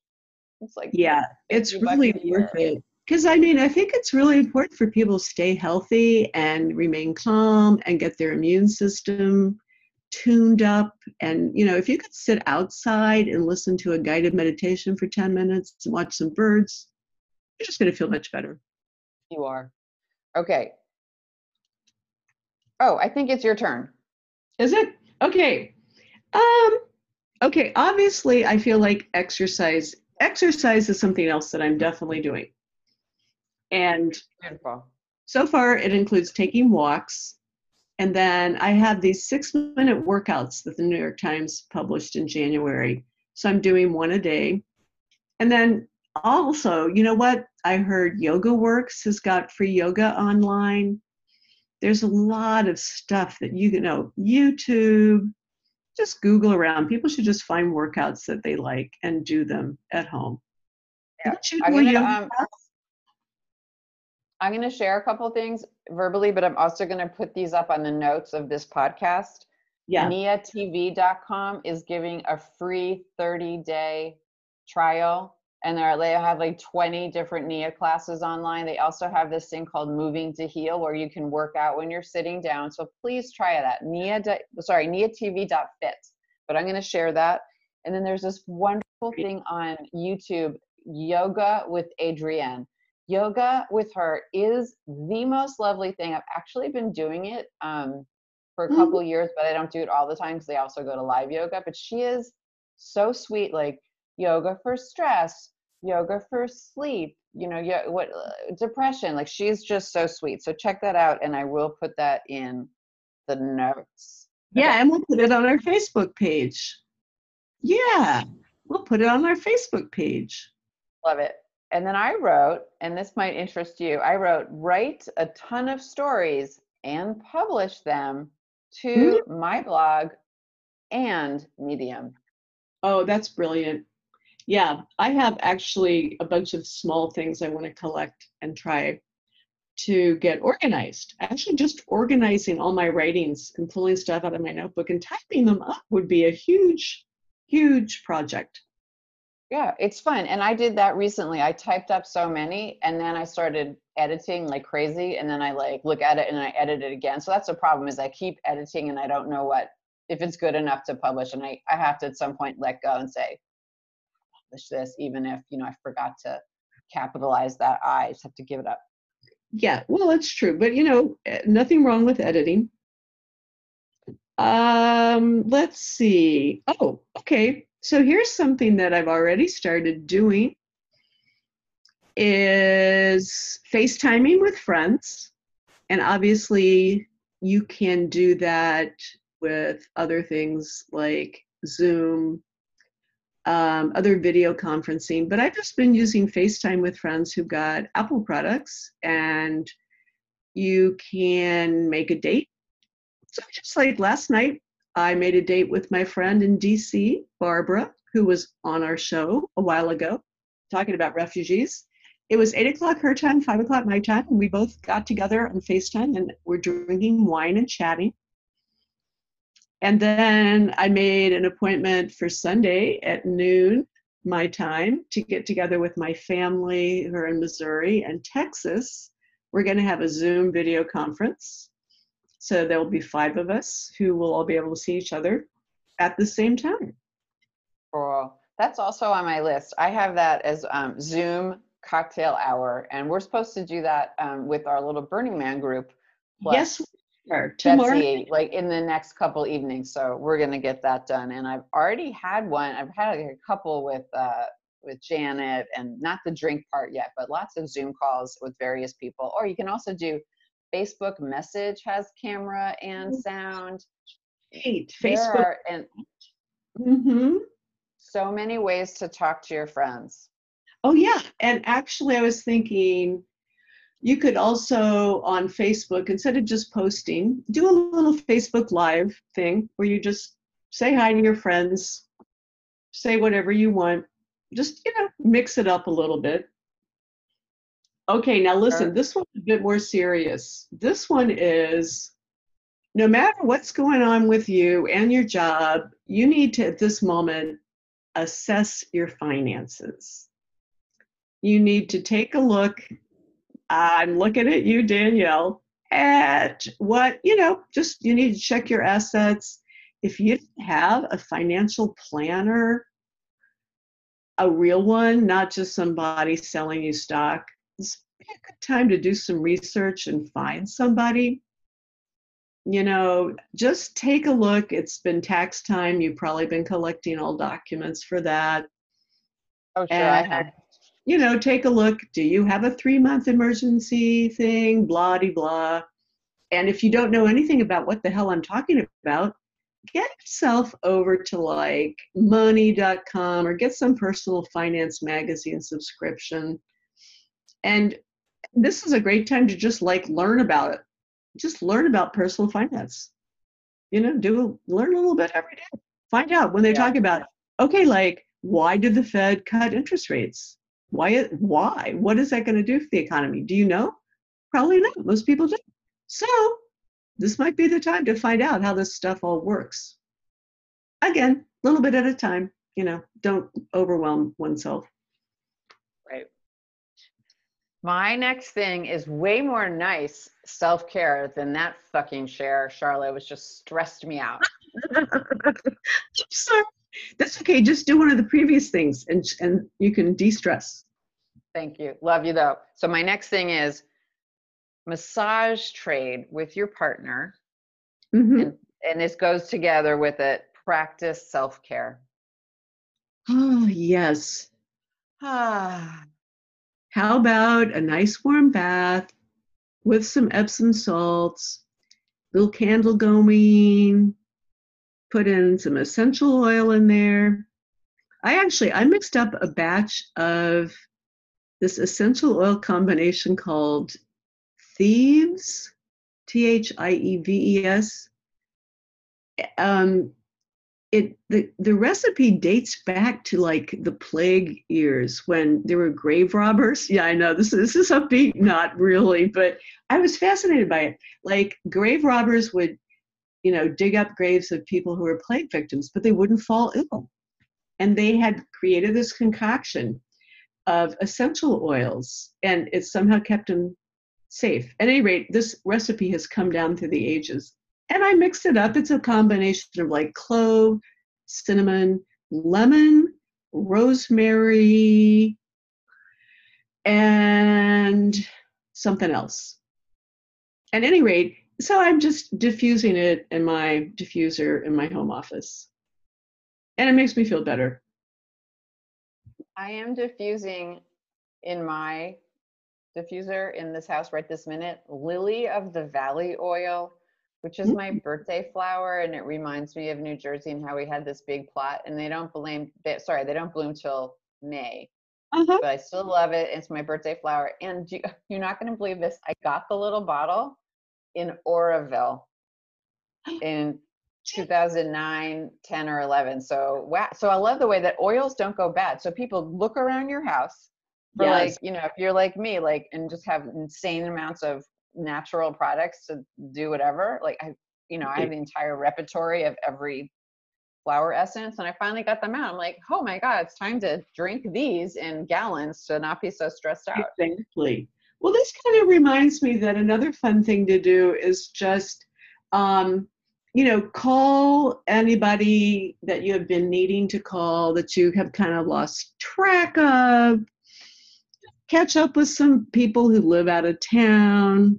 It's like yeah, it's really worth it. Because I mean, I think it's really important for people to stay healthy and remain calm and get their immune system tuned up. And, you know, if you could sit outside and listen to a guided meditation for 10 minutes and watch some birds, you're just going to feel much better. You are. Okay. Oh, I think it's your turn. Is it? Okay. Um, okay. Obviously, I feel like exercise. Exercise is something else that I'm definitely doing. And Beautiful. so far, it includes taking walks. And then I have these six minute workouts that the New York Times published in January. So I'm doing one a day. And then also, you know what? I heard Yoga Works has got free yoga online. There's a lot of stuff that you can know, YouTube, just Google around. People should just find workouts that they like and do them at home. Yeah. I'm gonna, um, I'm going to share a couple things verbally, but I'm also going to put these up on the notes of this podcast. Yeah. NIATV.com is giving a free 30 day trial and they're, have like 20 different NIA classes online. They also have this thing called Moving to Heal where you can work out when you're sitting down. So please try that. NIA, sorry, NIATV.fit. But I'm going to share that. And then there's this wonderful thing on YouTube, Yoga with Adriene yoga with her is the most lovely thing. I've actually been doing it um, for a mm-hmm. couple mm-hmm. years, but I don't do it all the time because they also go to live yoga. But she is so sweet, like yoga for stress, yoga for sleep, you know, yeah, what uh, depression. Like she's just so sweet. So check that out, and I will put that in the notes. Yeah, okay. and we'll put it on our Facebook page. Yeah, we'll put it on our Facebook page. Love it and then I wrote, and this might interest you, I wrote, write a ton of stories and publish them to mm-hmm. my blog and Medium. Oh, that's brilliant. Yeah, I have actually a bunch of small things I want to collect and try to get organized. Actually, just organizing all my writings and pulling stuff out of my notebook and typing them up would be a huge, huge project. Yeah, it's fun. And I did that recently. I typed up so many and then I started editing like crazy and then I like look at it and I edit it again. So that's the problem is I keep editing and I don't know what if it's good enough to publish and I, I have to at some point let go and say publish this even if you know I forgot to capitalize that I just have to give it up. Yeah, well it's true. But you know, eh, nothing wrong with editing. Um, let's see. Oh, okay. So here's something that I've already started doing is FaceTiming with friends. And obviously you can do that with other things like Zoom, um, other video conferencing, but I've just been using FaceTime with friends who've got Apple products and you can make a date. So just like last night, I made a date with my friend in DC, Barbara, who was on our show a while ago, talking about refugees. It was eight o'clock her time, five o'clock my time, and we both got together on FaceTime and we're drinking wine and chatting. And then I made an appointment for Sunday at noon my time to get together with my family who are in Missouri and Texas. We're going to have a Zoom video conference so there will be five of us who will all be able to see each other at the same time. Cool. That's also on my list. I have that as um, Zoom cocktail hour, and we're supposed to do that um, with our little Burning Man group. Yes, we tomorrow. Betsy, like in the next couple evenings. So we're gonna get that done. And I've already had one. I've had a couple with uh, with Janet, and not the drink part yet, but lots of Zoom calls with various people. Or you can also do Facebook Message has camera and sound. Great. Facebook. and mm-hmm. so many ways to talk to your friends. Oh yeah, and actually, I was thinking you could also on Facebook, instead of just posting, do a little Facebook Live thing where you just say hi to your friends, say whatever you want, just, you know, mix it up a little bit. Okay, now listen, this one's a bit more serious. This one is no matter what's going on with you and your job, you need to, at this moment, assess your finances. You need to take a look. I'm looking at you, Danielle, at what, you know, just you need to check your assets. If you have a financial planner, a real one, not just somebody selling you stock, it's a good time to do some research and find somebody you know, just take a look. It's been tax time. You've probably been collecting all documents for that. Oh, sure, I have. you know, take a look. Do you have a three month emergency thing? Blah, de, blah. And if you don't know anything about what the hell I'm talking about, get yourself over to like money.com or get some personal finance magazine subscription. And this is a great time to just like learn about it. Just learn about personal finance. You know, do learn a little bit every day. Find out when they Yeah. talk about, okay, like why did the Fed cut interest rates? Why? Why? What is that going to do for the economy? Do you know? Probably not. Most people don't. So this might be the time to find out how this stuff all works. Again, a little bit at a time. You know, don't overwhelm oneself. Right. My next thing is way more nice self care than that fucking share. Charlotte was just stressed me out. Sorry. That's okay. Just do one of the previous things, and and you can de-stress. Thank you. Love you though. So my next thing is massage trade with your partner, Mhm. and, and this goes together with it. Practice self care. Oh yes. Ah, How about a nice warm bath with some Epsom salts, little candle going, put in some essential oil in there. I actually I mixed up a batch of this essential oil combination called Thieves, T H I E V E S. Um, it the the recipe dates back to like the plague years when there were grave robbers. Yeah, I know this this is upbeat, not really, but I was fascinated by it. Like grave robbers would, you know, dig up graves of people who were plague victims, but they wouldn't fall ill, and they had created this concoction of essential oils, and it somehow kept them safe. At any rate, this recipe has come down through the ages and I mixed it up. It's a combination of like clove, cinnamon, lemon, rosemary, and something else. At any rate, so I'm just diffusing it in my diffuser in my home office. And it makes me feel better. I am diffusing in my diffuser in this house right this minute lily of the valley oil which is my birthday flower and it reminds me of new jersey and how we had this big plot and they don't bloom they, sorry they don't bloom till may. Uh-huh. but i still love it. It's my birthday flower. And you, you're not going to believe this i got the little bottle in oroville in 2009 10 or 11 so wow so i love the way that oils don't go bad. So people look around your house for Yes. like you know if you're like me like and just have insane amounts of natural products to do whatever like i you know i have the entire repertory of every flower essence and i finally got them out i'm like oh my god it's time to drink these in gallons to not be so stressed out Exactly. Well, this kind of reminds me that another fun thing to do is just, um, you know, call anybody that you have been needing to call that you have kind of lost track of. Catch up with some people who live out of town.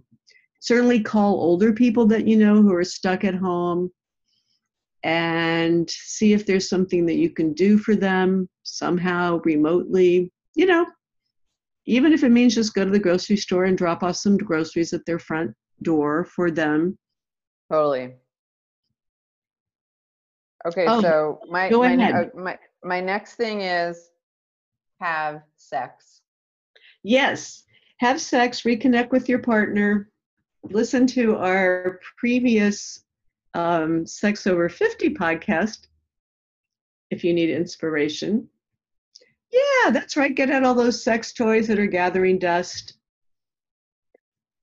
Certainly call older people that you know who are stuck at home and see if there's something that you can do for them somehow remotely. You know, even if it means just go to the grocery store and drop off some groceries at their front door for them. Totally. Okay, Oh, so my my, uh, my my next thing is have sex. Yes, have sex, reconnect with your partner, listen to our previous um, Sex Over 50 podcast if you need inspiration. Yeah, that's right. Get out all those sex toys that are gathering dust.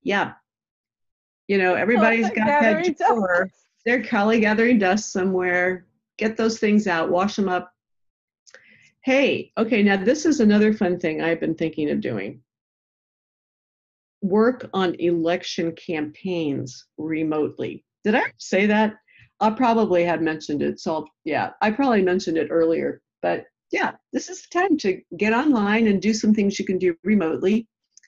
Yeah. You know, everybody's got that drawer. They're probably gathering dust somewhere. Get those things out, wash them up. Hey, okay, now this is another fun thing I've been thinking of doing work on election campaigns remotely. Did I say that? I probably had mentioned it. So, yeah, I probably mentioned it earlier. But yeah, this is the time to get online and do some things you can do remotely.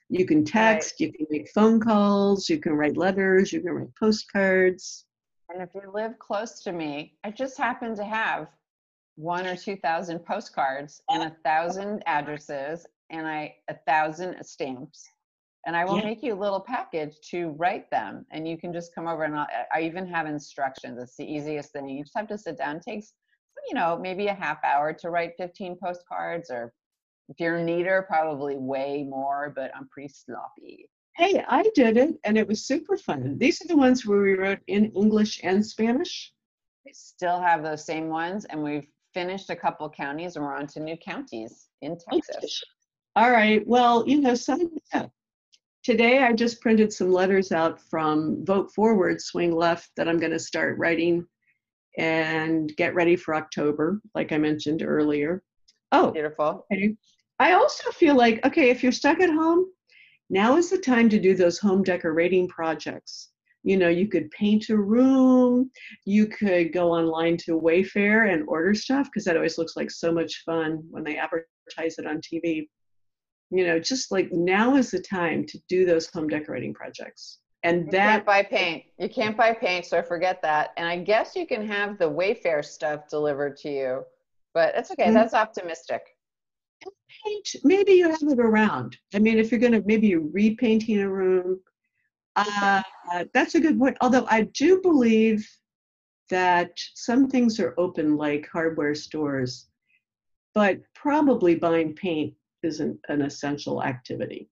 You can text, right. you can make phone calls, you can write letters, you can write postcards. And if you live close to me, I just happen to have one or two thousand postcards and a thousand addresses and I a thousand stamps and I will yeah. make you a little package to write them. And you can just come over and I'll, I even have instructions. It's the easiest thing. You just have to sit down. It takes, you know, maybe a half hour to write 15 postcards or if you're a neater, probably way more, but I'm pretty sloppy. Hey, I did it and it was super fun. These are the ones where we wrote in English and Spanish. We still have those same ones and we've finished a couple counties and we're on to new counties in Texas. All right. Well, you know, some Today, I just printed some letters out from Vote Forward, Swing Left, that I'm going to start writing and get ready for October, like I mentioned earlier. Oh, beautiful. Okay. I also feel like, okay, if you're stuck at home, now is the time to do those home decorating projects. You know, you could paint a room, you could go online to Wayfair and order stuff because that always looks like so much fun when they advertise it on TV you know just like now is the time to do those home decorating projects. And you that can't buy paint. You can't buy paint so forget that. And i guess you can have the wayfair stuff delivered to you but it's okay. Mm-hmm. that's optimistic. Paint maybe you have it around. I mean if you're going to maybe repainting a room uh, that's a good point although i do believe that some things are open like hardware stores but probably buying paint isn't an essential activity.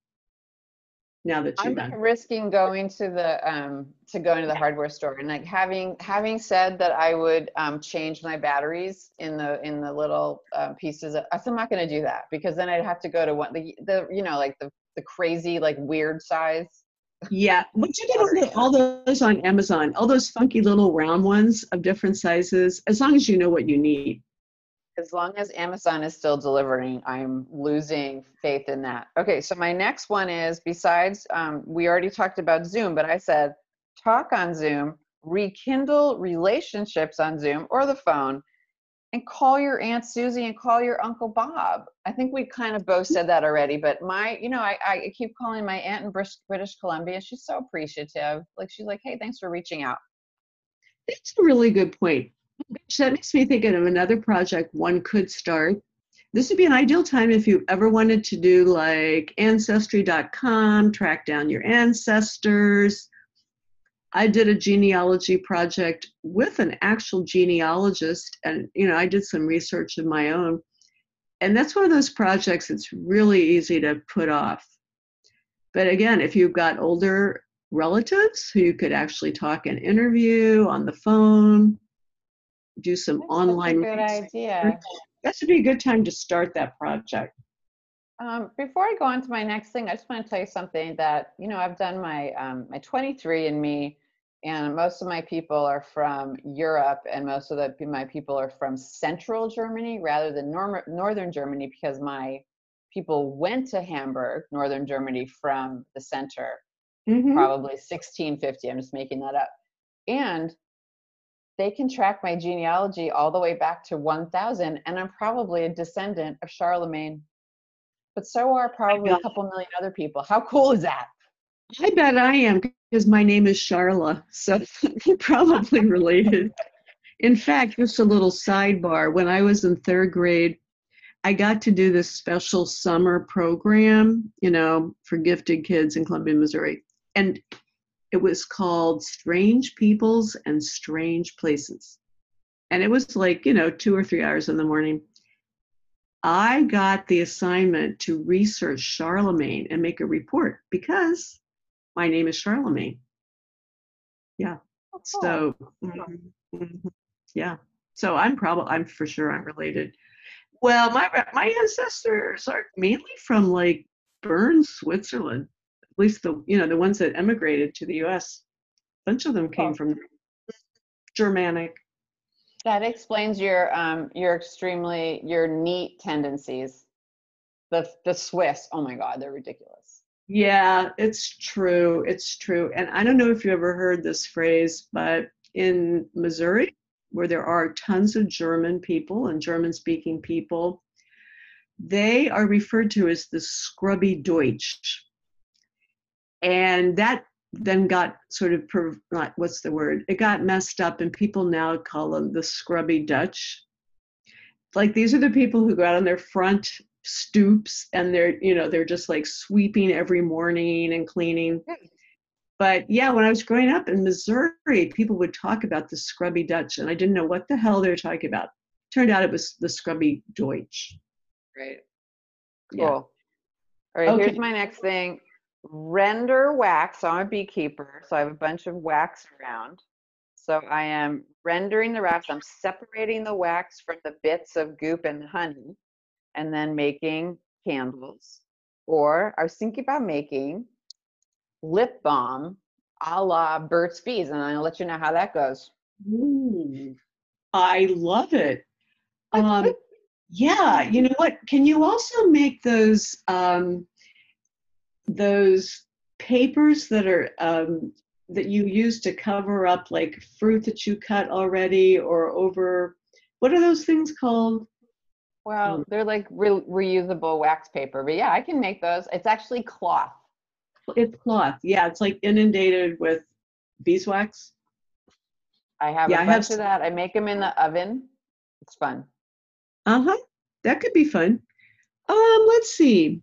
Now that you're I'm risking going to the um, to going to the hardware store and like having having said that I would um, change my batteries in the in the little uh, pieces. Of, I'm not going to do that because then I'd have to go to one the the you know like the the crazy like weird size. Yeah, but you can order all those on Amazon. All those funky little round ones of different sizes, as long as you know what you need as long as Amazon is still delivering, I'm losing faith in that. Okay, so my next one is besides, um, we already talked about Zoom, but I said talk on Zoom, rekindle relationships on Zoom or the phone, and call your Aunt Susie and call your Uncle Bob. I think we kind of both said that already, but my, you know, I, I keep calling my aunt in British, British Columbia. She's so appreciative. Like, she's like, hey, thanks for reaching out. That's a really good point that makes me thinking of another project one could start. This would be an ideal time if you ever wanted to do like ancestry.com, track down your ancestors. I did a genealogy project with an actual genealogist, and you know, I did some research of my own. And that's one of those projects that's really easy to put off. But again, if you've got older relatives who you could actually talk and interview on the phone, do some That's online. good idea. That should be a good time to start that project. Um, before I go on to my next thing, I just want to tell you something that you know I've done my um, my 23andMe, and most of my people are from Europe, and most of the my people are from Central Germany rather than norm- Northern Germany because my people went to Hamburg, Northern Germany, from the center, mm-hmm. probably 1650. I'm just making that up, and they can track my genealogy all the way back to 1000 and i'm probably a descendant of charlemagne but so are probably a couple million other people how cool is that i bet i am because my name is charla so probably related in fact just a little sidebar when i was in third grade i got to do this special summer program you know for gifted kids in columbia missouri and it was called Strange Peoples and Strange Places. And it was like, you know, two or three hours in the morning. I got the assignment to research Charlemagne and make a report because my name is Charlemagne. Yeah. Oh, So, mhm, mhm, yeah. So I'm probably, I'm for sure I'm related. Well, my my ancestors are mainly from like Bern, Switzerland. At least the you know the ones that emigrated to the U.S. A bunch of them came Oh. from Germanic. That explains your um your extremely your neat tendencies. The the Swiss, oh my God, they're ridiculous. Yeah, it's true. It's true. And I don't know if you ever heard this phrase, but in Missouri, where there are tons of German people and German speaking people, they are referred to as the scrubby Deutsch. And that then got sort of, not, what's the word? It got messed up, and people now call them the scrubby Dutch. Like these are the people who go out on their front stoops and they're you know they're just like sweeping every morning and cleaning hmm. but yeah when i was growing up in missouri people would talk about the scrubby dutch and i didn't know what the hell they were talking about turned out it was the scrubby deutsch Great. Yeah. Cool. All right, here's my next thing. Render wax. So I'm a beekeeper, so I have a bunch of wax around. So I am rendering the wax. I'm separating the wax from the bits of goop and honey and then making candles. Or I was thinking about making lip balm a la Burt's Bees, and I'll let you know how that goes. Ooh, i love it um, yeah you know what can you also make those um, those papers that are um, that you use to cover up like fruit that you cut already or over what are those things called Well, they're like re- reusable wax paper, but yeah, I can make those. It's actually cloth. it's cloth yeah it's like inundated with beeswax I have Yeah, a I bunch have of that. I make them in the oven. It's fun. uh-huh that could be fun um let's see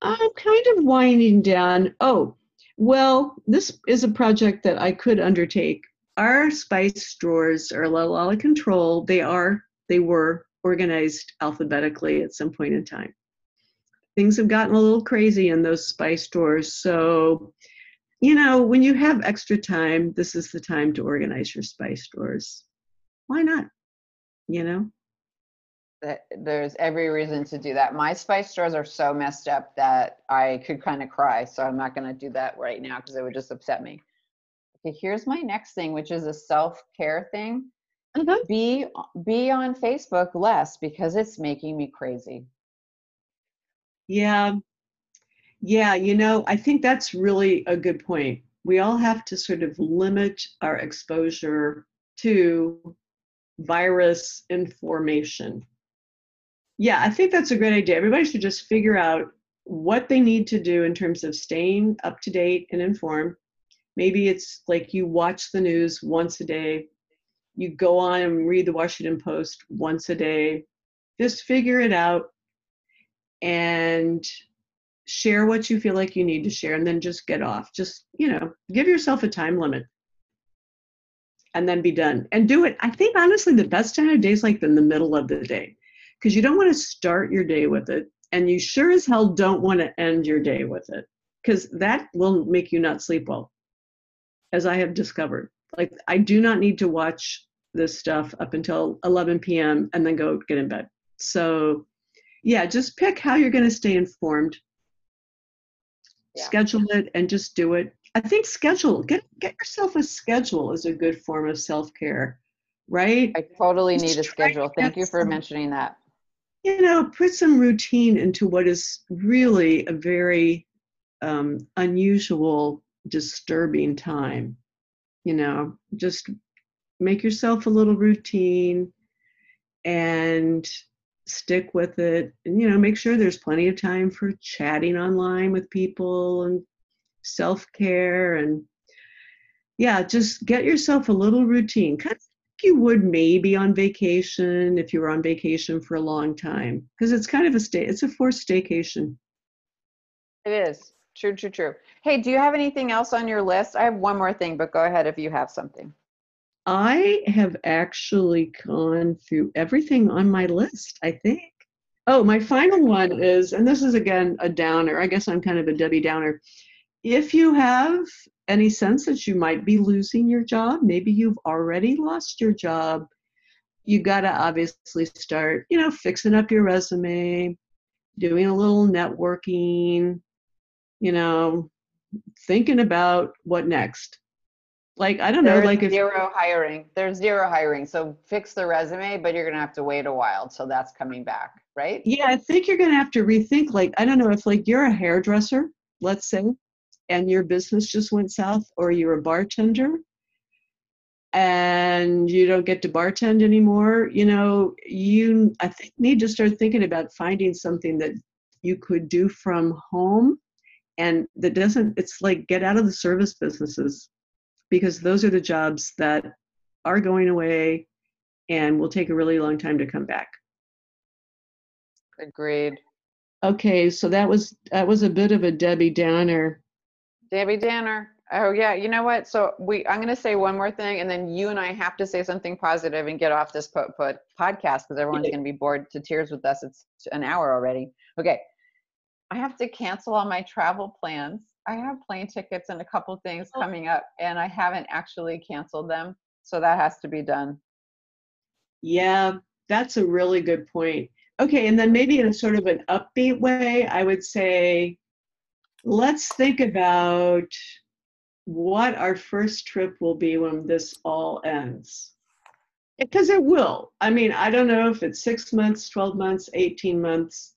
i'm kind of winding down oh well this is a project that i could undertake our spice drawers are a little out of control they are they were organized alphabetically at some point in time things have gotten a little crazy in those spice drawers so you know when you have extra time this is the time to organize your spice drawers why not you know That- There's every reason to do that. My spice drawers are so messed up that I could kind of cry. So I'm not going to do that right now because it would just upset me. Okay, here's my next thing, which is a self-care thing. Uh-huh. Be be on Facebook less because it's making me crazy. Yeah. Yeah, you know, I think that's really a good point. We all have to sort of limit our exposure to virus information. Yeah, I think that's a great idea. Everybody should just figure out what they need to do in terms of staying up to date and informed. Maybe it's like you watch the news once a day, you go on and read the Washington Post once a day. Just figure it out and share what you feel like you need to share and then just get off just you know give yourself a time limit and then be done and do it i think honestly the best time of day is like in the middle of the day because you don't want to start your day with it and you sure as hell don't want to end your day with it because that will make you not sleep well as i have discovered like i do not need to watch this stuff up until 11 p.m and then go get in bed so yeah just pick how you're going to stay informed Yeah. schedule it and just do it i think schedule get get yourself a schedule is a good form of self-care right I totally Just need a schedule. Thank you for some- mentioning that. you know put some routine into what is really a very um, unusual disturbing time you know just make yourself a little routine and stick with it and you know make sure there's plenty of time for chatting online with people and self-care and yeah just get yourself a little routine kind of like you would maybe on vacation if you were on vacation for a long time because it's kind of a stay it's a forced staycation It is. True, true, true. Hey, do you have anything else on your list? I have one more thing, but go ahead if you have something. i have actually gone through everything on my list i think Oh, my final one is, and this is again a downer. I guess I'm kind of a Debbie Downer. If you have any sense that you might be losing your job, maybe you've already lost your job, you got to obviously start, you know, fixing up your resume, doing a little networking, you know, thinking about what next. Like, I don't know, There's like if zero hiring. There's zero hiring. So fix the resume, but you're gonna have to wait a while. So that's coming back, right? Yeah, I think you're going to have to rethink. Like, I don't know if like you're a hairdresser, let's say, and your business just went south, or you're a bartender and you don't get to bartend anymore. You know, you I think need to start thinking about finding something that you could do from home, and that doesn't. It's like get out of the service businesses because those are the jobs that are going away and will take a really long time to come back. Agreed. Okay, so that was that was a bit of a Debbie Downer. Debbie downer Oh yeah, you know what? So we, I'm going to say one more thing, and then you and I have to say something positive and get off this put, put podcast because everyone's going to be bored to tears with us. It's an hour already. Okay, I have to cancel all my travel plans. I have plane tickets and a couple things Oh. coming up, and I haven't actually canceled them, so that has to be done. Yeah, that's a really good point. Okay, and then maybe in a sort of an upbeat way, I would say let's think about what our first trip will be when this all ends. Because it will. I mean, I don't know if it's six months, 12 months, 18 months.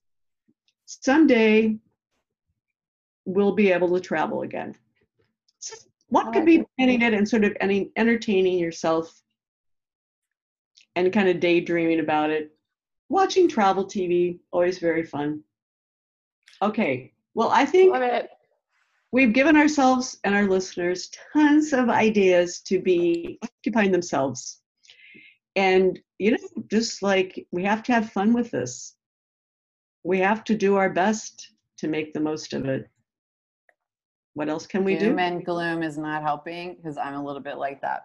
Someday we'll be able to travel again. So what could be planning it and sort of any entertaining yourself and kind of daydreaming about it. Watching travel TV, always very fun. Okay, well, I think we've given ourselves and our listeners tons of ideas to be occupying themselves. And, you know, just like we have to have fun with this, we have to do our best to make the most of it. What else can we Doom do? and gloom is not helping because I'm a little bit like that.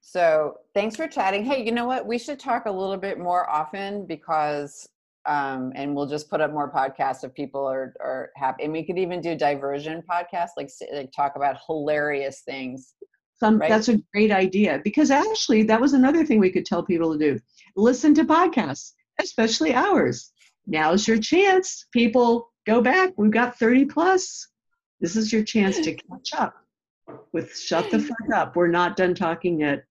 So thanks for chatting. Hey, you know what? We should talk a little bit more often because, um, and we'll just put up more podcasts if people are are happy. And we could even do diversion podcasts, like, like talk about hilarious things. Some, right? That's a great idea because actually, that was another thing we could tell people to do listen to podcasts, especially ours. Now's your chance. People, go back. We've got 30 plus. This is your chance to catch up with Shut the Fuck Up. We're not done talking yet.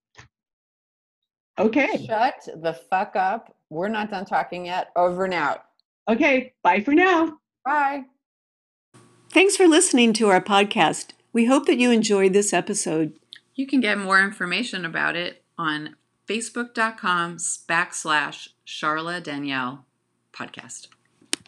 Okay. Shut the fuck up. We're not done talking yet. Over and out. Okay. Bye for now. Bye. Thanks for listening to our podcast. We hope that you enjoyed this episode. You can get more information about it on facebook.com backslash Charla Danielle podcast.